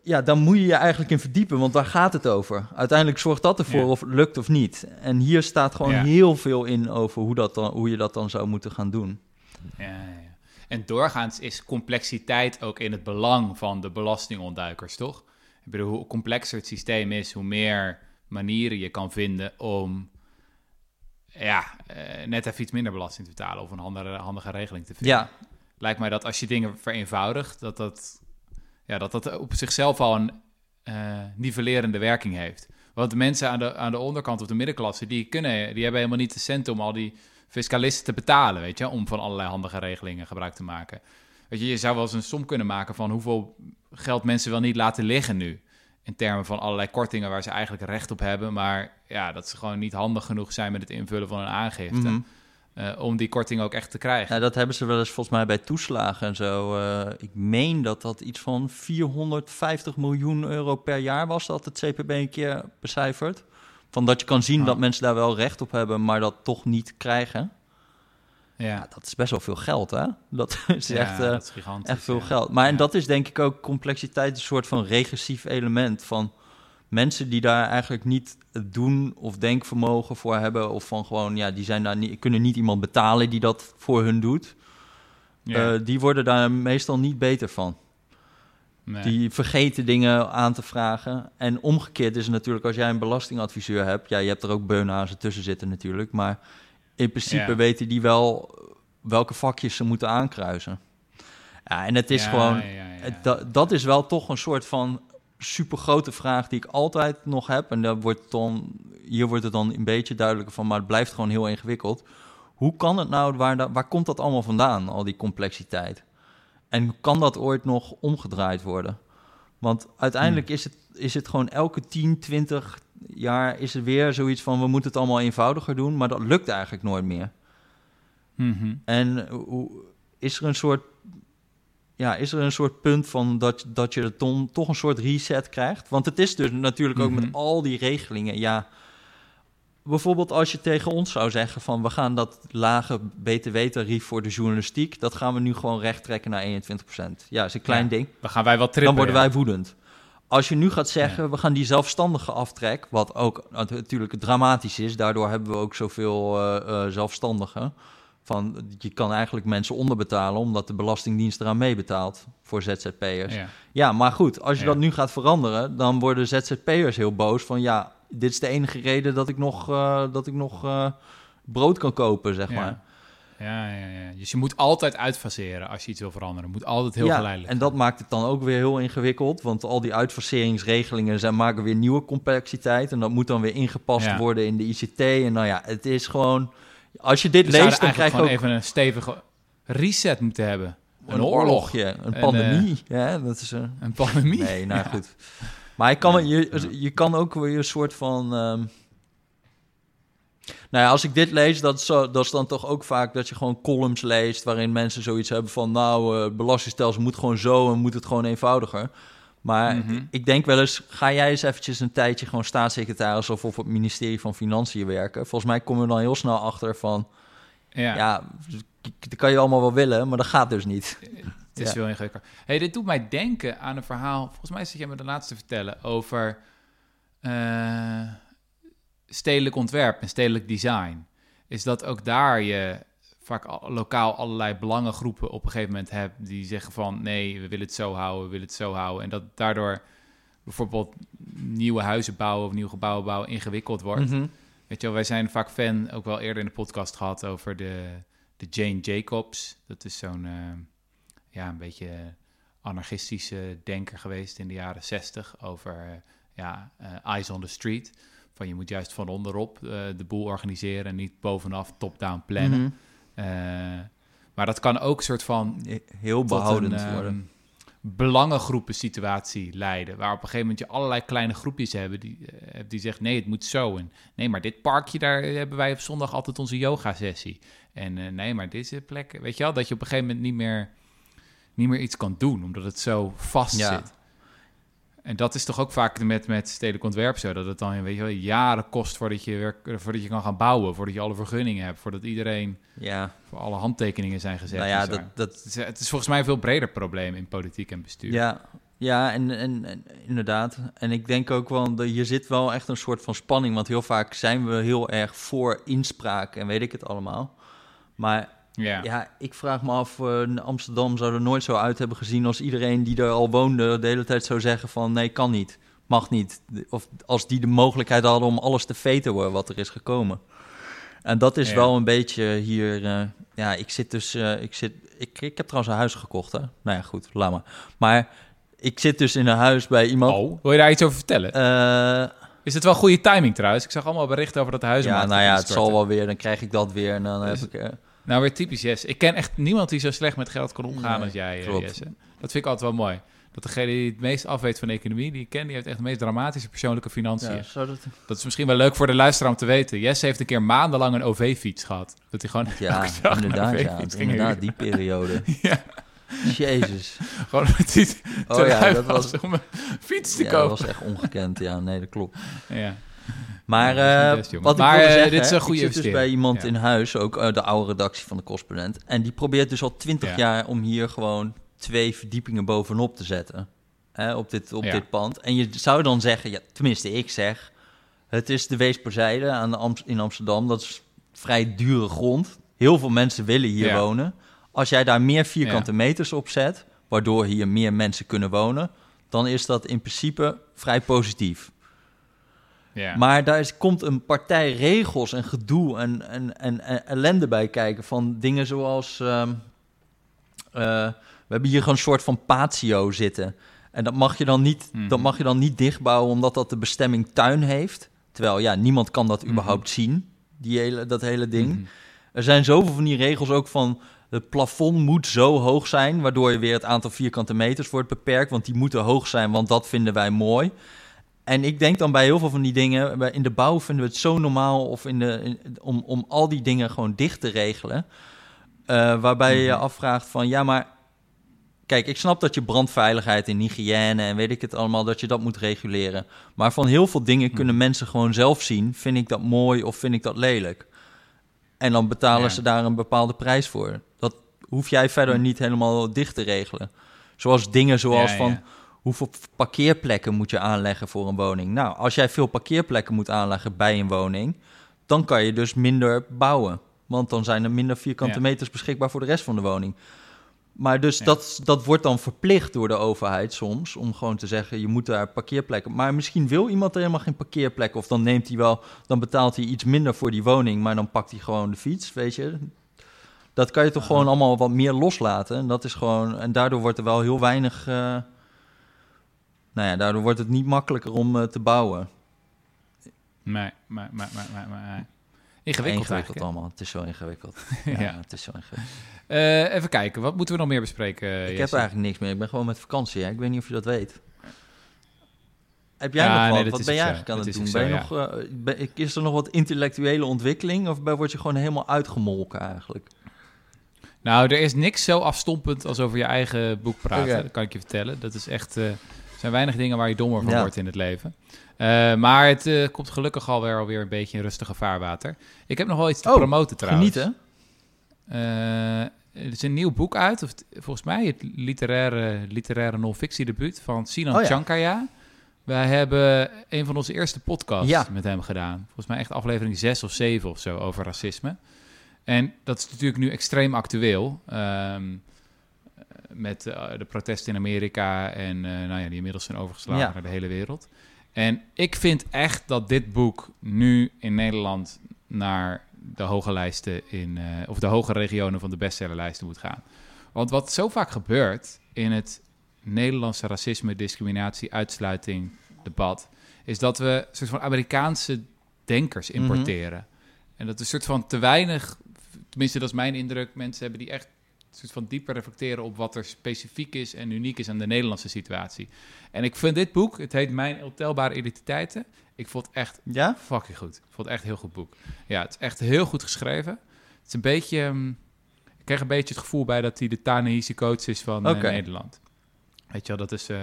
Ja, dan moet je je eigenlijk in verdiepen, want daar gaat het over. Uiteindelijk zorgt dat ervoor Ja. of het lukt of niet. En hier staat gewoon Ja. heel veel in over hoe, dat dan, hoe je dat dan zou moeten gaan doen. Ja. En doorgaans is complexiteit ook in het belang van de belastingontduikers, toch? Ik bedoel, hoe complexer het systeem is, hoe meer manieren je kan vinden om ja, eh, net even iets minder belasting te betalen of een handige, handige regeling te vinden. Ja, Lijkt mij dat als je dingen vereenvoudigt, dat dat, ja, dat, dat op zichzelf al een eh, nivellerende werking heeft. Want de mensen aan de, aan de onderkant of de middenklasse, die, kunnen, die hebben helemaal niet de centen om al die fiscalisten te betalen, weet je, om van allerlei handige regelingen gebruik te maken. Weet je, je zou wel eens een som kunnen maken van hoeveel geld mensen wel niet laten liggen nu. In termen van allerlei kortingen waar ze eigenlijk recht op hebben, maar ja, dat ze gewoon niet handig genoeg zijn met het invullen van een aangifte. mhm. eh, om die korting ook echt te krijgen. Ja, dat hebben ze wel eens volgens mij bij toeslagen en zo. eh, ik meen dat dat iets van 450 miljoen euro per jaar was, dat het CPB een keer becijferd. Van dat je kan zien dat mensen daar wel recht op hebben, maar dat toch niet krijgen. ja, Ja, dat is best wel veel geld, hè? Dat is Ja, echt, eh, dat is gigantisch. echt veel ja. geld. Maar en dat is denk ik ook complexiteit, een soort van regressief element van mensen die daar eigenlijk niet het doen of denkvermogen voor hebben, of van gewoon, ja, die zijn daar niet, kunnen niet iemand betalen die dat voor hun doet. Ja, Eh, die worden daar meestal niet beter van. Nee. Die vergeten dingen aan te vragen. En omgekeerd is het natuurlijk als jij een belastingadviseur hebt. Ja, je hebt er ook beunhazen tussen zitten natuurlijk. Maar in principe Ja. weten die wel welke vakjes ze moeten aankruisen. Ja, en het is Ja, gewoon... ja, dat, dat is wel toch een soort van supergrote vraag die ik altijd nog heb. En daar wordt dan, hier wordt het dan een beetje duidelijker van, maar het blijft gewoon heel ingewikkeld. Hoe kan het nou, waar, waar komt dat allemaal vandaan, al die complexiteit? En kan dat ooit nog omgedraaid worden? Want uiteindelijk is, het, is het gewoon elke 10, 20 jaar is er weer zoiets van... we moeten het allemaal eenvoudiger doen, maar dat lukt eigenlijk nooit meer. Mhm. En hoe, is er een soort... Ja, is er een soort punt van dat, dat je er ton- toch een soort reset krijgt? Want het is dus natuurlijk ook Mhm. met al die regelingen, ja... Bijvoorbeeld als je tegen ons zou zeggen van... we gaan dat lage btw-tarief voor de journalistiek... dat gaan we nu gewoon recht trekken naar 21%. Ja, is een klein Ja. ding. Dan gaan wij wel trippen. Dan worden ja. wij woedend. als je nu gaat zeggen, we gaan die zelfstandige aftrek, wat ook natuurlijk dramatisch is, daardoor hebben we ook zoveel uh, zelfstandigen. Van, je kan eigenlijk mensen onderbetalen omdat de Belastingdienst eraan meebetaalt voor ZZP'ers. Ja. ja, maar goed, als je dat nu gaat veranderen, dan worden ZZP'ers heel boos van ja, dit is de enige reden dat ik nog, uh, dat ik nog brood kan kopen, zeg maar. Ja, ja, ja. Dus je moet altijd uitfaseren als je iets wil veranderen. moet altijd heel ja, geleidelijk. En dat maakt het dan ook weer heel ingewikkeld. Want al die uitfaseringsregelingen zijn, maken weer nieuwe complexiteit. En dat moet dan weer ingepast worden in de ICT. En nou ja, het is gewoon. Als je dit leest, dan krijg je ook even een stevige reset moeten hebben. Een, een oorlogje, een pandemie. Uh, ja, dat is een, een pandemie. Nee, nou goed. Maar je kan, je, je kan ook weer een soort van. Um, nou ja, als ik dit lees, dat is, dat is dan toch ook vaak dat je gewoon columns leest... waarin mensen zoiets hebben van... nou, uh, het belastingstelsel moet gewoon zo en moet het gewoon eenvoudiger. Maar mhm. ik denk wel eens, ga jij eens eventjes een tijdje... gewoon staatssecretaris of op het ministerie van Financiën werken? Volgens mij kom je dan heel snel achter van... ja, ja dat kan je allemaal wel willen, maar dat gaat dus niet. Het is ja. wel ingewikkeld. Hey, dit doet mij denken aan een verhaal... volgens mij zit jij me de laatste vertellen over... Uh, stedelijk ontwerp en stedelijk design, is dat ook daar je vaak lokaal allerlei belangengroepen op een gegeven moment hebt die zeggen van nee, we willen het zo houden, we willen het zo houden. En dat daardoor bijvoorbeeld nieuwe huizen bouwen of nieuwe gebouwen bouwen ingewikkeld wordt. Mhm. Weet je wel, wij zijn vaak fan, ook wel eerder in de podcast gehad over de, de Jane Jacobs. Dat is zo'n, uh, ja, een beetje anarchistische denker geweest in de jaren zestig over, uh, ja, uh, Eyes on the Street. Van je moet juist van onderop uh, de boel organiseren en niet bovenaf top-down plannen. Mm maar dat kan ook een soort van... Heel behoudend een, worden. Um, belangengroepen situatie leiden. Waar op een gegeven moment je allerlei kleine groepjes hebben die, die zegt nee, het moet zo. En nee, maar dit parkje, daar hebben wij op zondag altijd onze yoga-sessie. En uh, nee, maar deze plek, weet je wel, dat je op een gegeven moment niet meer, niet meer iets kan doen, omdat het zo vast ja. zit. En dat is toch ook vaak met, met stedelijk ontwerp zo, dat het dan weet je wel, jaren kost voordat je, weer, voordat je kan gaan bouwen, voordat je alle vergunningen hebt, voordat iedereen, ja. voor alle handtekeningen zijn gezet. Nou ja, dat, dat... Het, is, het is volgens mij een veel breder probleem in politiek en bestuur. Ja, ja en, en, en, inderdaad. En ik denk ook wel, dat je zit wel echt een soort van spanning, want heel vaak zijn we heel erg voor inspraak en weet ik het allemaal. Maar ja. ja, ik vraag me af, uh, Amsterdam zou er nooit zo uit hebben gezien als iedereen die er al woonde de hele tijd zou zeggen van nee, kan niet, mag niet. Of als die de mogelijkheid hadden om alles te veten wat er is gekomen. En dat is wel een beetje hier, uh, ja, ik zit dus, uh, ik zit, ik, ik heb trouwens een huis gekocht hè. Nou ja, goed, laat maar. Maar ik zit dus in een huis bij iemand. Oh, wil je daar iets over vertellen? is het wel goede timing trouwens? Ik zag allemaal berichten over dat huis. Ja, nou ja, het zal wel weer. Dan krijg ik dat weer en dan heb ik. Nou, weer typisch Jesse. Ik ken echt niemand die zo slecht met geld kan omgaan als jij, uh, Jesse. Dat vind ik altijd wel mooi. Dat degene die het meest afweet van de economie, die ik ken, die heeft echt de meest dramatische persoonlijke financiën. Ja, dat... dat... is misschien wel leuk voor de luisteraar om te weten. Jesse heeft een keer maandenlang een OV-fiets gehad. Dat hij gewoon ja, inderdaad, ja, inderdaad, die periode. ja. Jezus. Gewoon het oh ja, dat was om een fiets te ja, kopen. dat was echt ongekend. Ja, nee, dat klopt. Ja. Maar uh, wat maar, ik zeggen, dit is een goede ik zit dus bij iemand in huis, ook uh, de oude redactie van de correspondent. En die probeert dus al twintig jaar om hier gewoon twee verdiepingen bovenop te zetten. Hè, op dit, op dit pand. En je zou dan zeggen, ja, tenminste ik zeg, het is de Weesperzijde aan de Am in Amsterdam. Dat is vrij dure grond. Heel veel mensen willen hier wonen. Als jij daar meer vierkante meters op zet, waardoor hier meer mensen kunnen wonen, dan is dat in principe vrij positief. Maar daar is, komt een partij regels en gedoe en, en, en, ellende bij kijken. Van dingen zoals. Ehm, eh, we hebben hier gewoon een soort van patio zitten. En dat mag je dan niet, dat mhm. mag je dan niet dichtbouwen omdat dat de bestemming tuin heeft. Terwijl ja, niemand kan dat mhm. überhaupt zien, die hele, dat hele ding. Mhm. Er zijn zoveel van die regels ook van het plafond moet zo hoog zijn, waardoor je weer het aantal vierkante meters wordt beperkt, want die moeten hoog zijn, want dat vinden wij mooi. En ik denk dan bij heel veel van die dingen, in de bouw vinden we het zo normaal of in de, om, om al die dingen gewoon dicht te regelen. Uh, waarbij je je mhm. afvraagt van ja, maar kijk, ik snap dat je brandveiligheid en hygiëne en weet ik het allemaal, dat je dat moet reguleren. Maar van heel veel dingen kunnen mhm. mensen gewoon zelf zien, vind ik dat mooi of vind ik dat lelijk. En dan betalen ze daar een bepaalde prijs voor. Dat hoef jij verder mhm. niet helemaal dicht te regelen. Zoals dingen zoals van hoeveel parkeerplekken moet je aanleggen voor een woning? Nou, als jij veel parkeerplekken moet aanleggen bij een woning, dan kan je dus minder bouwen. Want dan zijn er minder vierkante Ja. meters beschikbaar voor de rest van de woning. Maar dus Ja. dat, dat wordt dan verplicht door de overheid soms, om gewoon te zeggen, je moet daar parkeerplekken. Maar misschien wil iemand er helemaal geen parkeerplek, of dan neemt hij wel, dan betaalt hij iets minder voor die woning, maar dan pakt hij gewoon de fiets, weet je. Dat kan je toch gewoon allemaal wat meer loslaten. En dat is gewoon, en daardoor wordt er wel heel weinig, eh, nou ja, daardoor wordt het niet makkelijker om eh, te bouwen. Nee, maar, maar, maar, maar, maar. Ingewikkeld, ingewikkeld allemaal, het is zo ingewikkeld. Ja, ja. het is zo ingewikkeld. Eh, even kijken, wat moeten we nog meer bespreken? Ik heb Jesse? eigenlijk niks meer. Ik ben gewoon met vakantie. Hè? Ik weet niet of je dat weet. Heb jij Ja, nog wat? nee, wat ben jij zo. eigenlijk aan het doen? Ben je nog, eh, ben- is er nog wat intellectuele ontwikkeling? Of ben- word je gewoon helemaal uitgemolken eigenlijk? Nou, er is niks zo afstompend als over je eigen boek praten. Dat kan ik je vertellen. Dat is echt. eh, zijn weinig dingen waar je dommer van Ja. wordt in het leven. Eh, maar het eh, komt gelukkig alweer, alweer een beetje in rustige vaarwater. Ik heb nog wel iets te Oh, promoten trouwens. Genieten? Eh, er is een nieuw boek uit, of volgens mij het literaire, literaire non-fictie debuut van Sinan Oh ja. Chankaya. Wij hebben een van onze eerste podcasts Ja. met hem gedaan. Volgens mij echt aflevering 6 of 7 of zo over racisme. En dat is natuurlijk nu extreem actueel. ehm, met eh, de protesten in Amerika en eh, nou ja, die inmiddels zijn overgeslagen Ja. naar de hele wereld. En ik vind echt dat dit boek nu in Nederland naar de hoge lijsten in, eh, of de hoge regionen van de bestsellerlijsten moet gaan. Want wat zo vaak gebeurt in het Nederlandse racisme, discriminatie, uitsluiting debat, is dat we een soort van Amerikaanse denkers Mhm. importeren. En dat is een soort van te weinig, tenminste dat is mijn indruk, mensen hebben die echt soort van dieper reflecteren op wat er specifiek is en uniek is aan de Nederlandse situatie. En ik vind dit boek, het heet Mijn Ontelbare Identiteiten, ik vond het echt Ja? fucking goed. Ik vond het echt een heel goed boek. Ja, het is echt heel goed geschreven. Het is een beetje... ehm, ik krijg een beetje het gevoel bij dat hij de Ta-Nehisi coach is van eh. Nederland. Weet je wel, dat is... eh,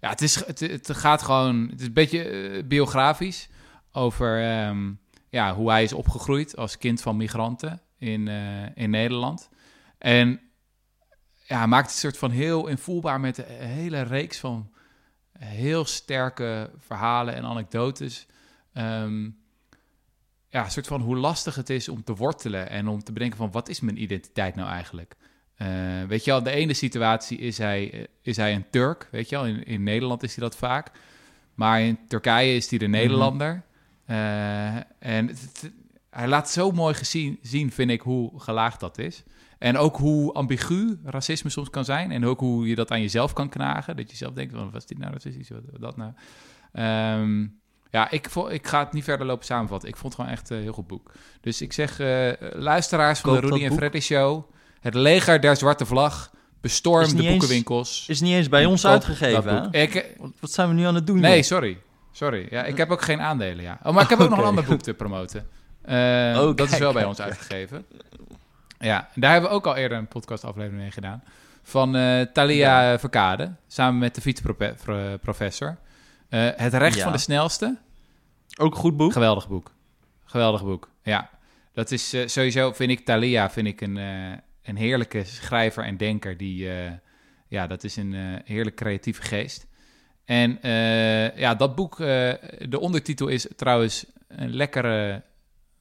ja, het, is, het, het gaat gewoon... Het is een beetje eh, biografisch over ehm, ja, hoe hij is opgegroeid als kind van migranten in, in Nederland. En ja, hij maakt het soort van heel invoelbaar met een hele reeks van heel sterke verhalen en anekdotes. Ehm, ja, een soort van hoe lastig het is om te wortelen en om te bedenken van wat is mijn identiteit nou eigenlijk? Eh, weet je wel, de ene situatie is hij, eh, is hij een Turk, weet je wel. In, in Nederland is hij dat vaak. Maar in Turkije is hij de Nederlander. Eh, en het- het- hij laat zo mooi gezien, zien, vind ik, hoe gelaagd dat is. En ook hoe ambigu racisme soms kan zijn. En ook hoe je dat aan jezelf kan knagen. Dat je zelf denkt, van, wat is dit nou racistisch? Wat, wat dat nou? Ehm, ja, ik, ik ga het niet verder lopen samenvatten. Ik vond het gewoon echt een heel goed boek. Dus ik zeg, eh, luisteraars van de Rudy en. Freddy Show... Het leger der zwarte vlag... Bestorm de eens- boekenwinkels. Is niet eens bij ons uitgegeven. Ik, Wat, zijn we nu aan het doen? Nee, sorry. Sorry. Ja, ik heb ook geen aandelen, ja. Oh, maar ik heb ook nog een ander boek te promoten. Eh, Oh, dat is wel bij kijk, ons uitgegeven. Ja, daar hebben we ook al eerder een podcastaflevering mee gedaan. Van eh Thalia Verkade, samen met de fietsprofessor. Eh het recht Ja. van de snelste. Ook een goed boek? Geweldig boek. Geweldig boek, ja. Dat is eh, sowieso, vind ik, Thalia vind ik een, een heerlijke schrijver en denker. Die, ja, dat is een heerlijk creatieve geest. En ja, dat boek, de ondertitel is trouwens een lekkere,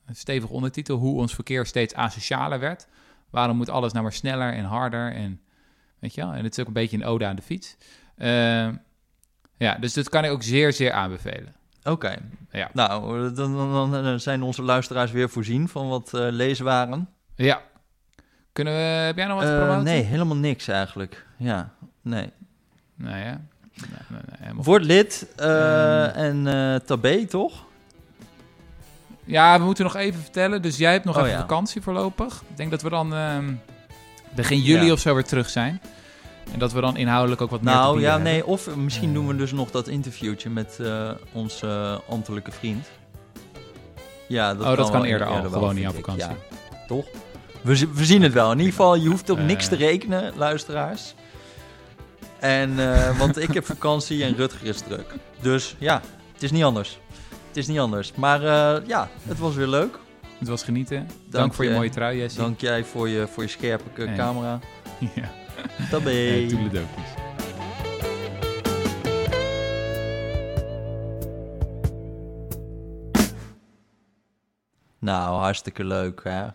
een stevige ondertitel. Hoe ons verkeer steeds asocialer werd. Waarom moet alles nou maar sneller en harder? En, weet je wel? en het is ook een beetje een ode aan de fiets. Eh, ja, dus dat kan ik ook zeer, zeer aanbevelen. Oké. Ja. Nou, dan, dan, dan zijn onze luisteraars weer voorzien van wat eh leeswaren. Ja. Kunnen we, heb jij nog wat promoten? nee, helemaal niks eigenlijk. Ja, nee. Nee, ja. Nee, nee, nee, helemaal Word lid eh, Ehm. en tabé, toch? Ja, we moeten nog even vertellen. Dus jij hebt nog Oh, even ja. vakantie voorlopig. Ik denk dat we dan ehm, begin juli Ja. of zo weer terug zijn. En dat we dan inhoudelijk ook wat meer te Nou ja, hebben. nee, of misschien doen we dus nog dat interviewtje met eh, onze eh, ambtelijke vriend. Ja, dat Oh, dat kan wel eerder al, gewoon niet aan vakantie. Ja, toch? We, zi- we zien het wel. In ieder geval, je hoeft op Eh. niks te rekenen, luisteraars. En, eh, want ik heb vakantie en Rutger is druk. Dus ja, het is niet anders is niet anders. Maar eh, ja, het was weer leuk. Het was genieten. Dank, voor je, mooie trui, Jessie. Dank jij voor je, voor je scherpe camera. Ja. Tabé. Nou, hartstikke leuk, hè?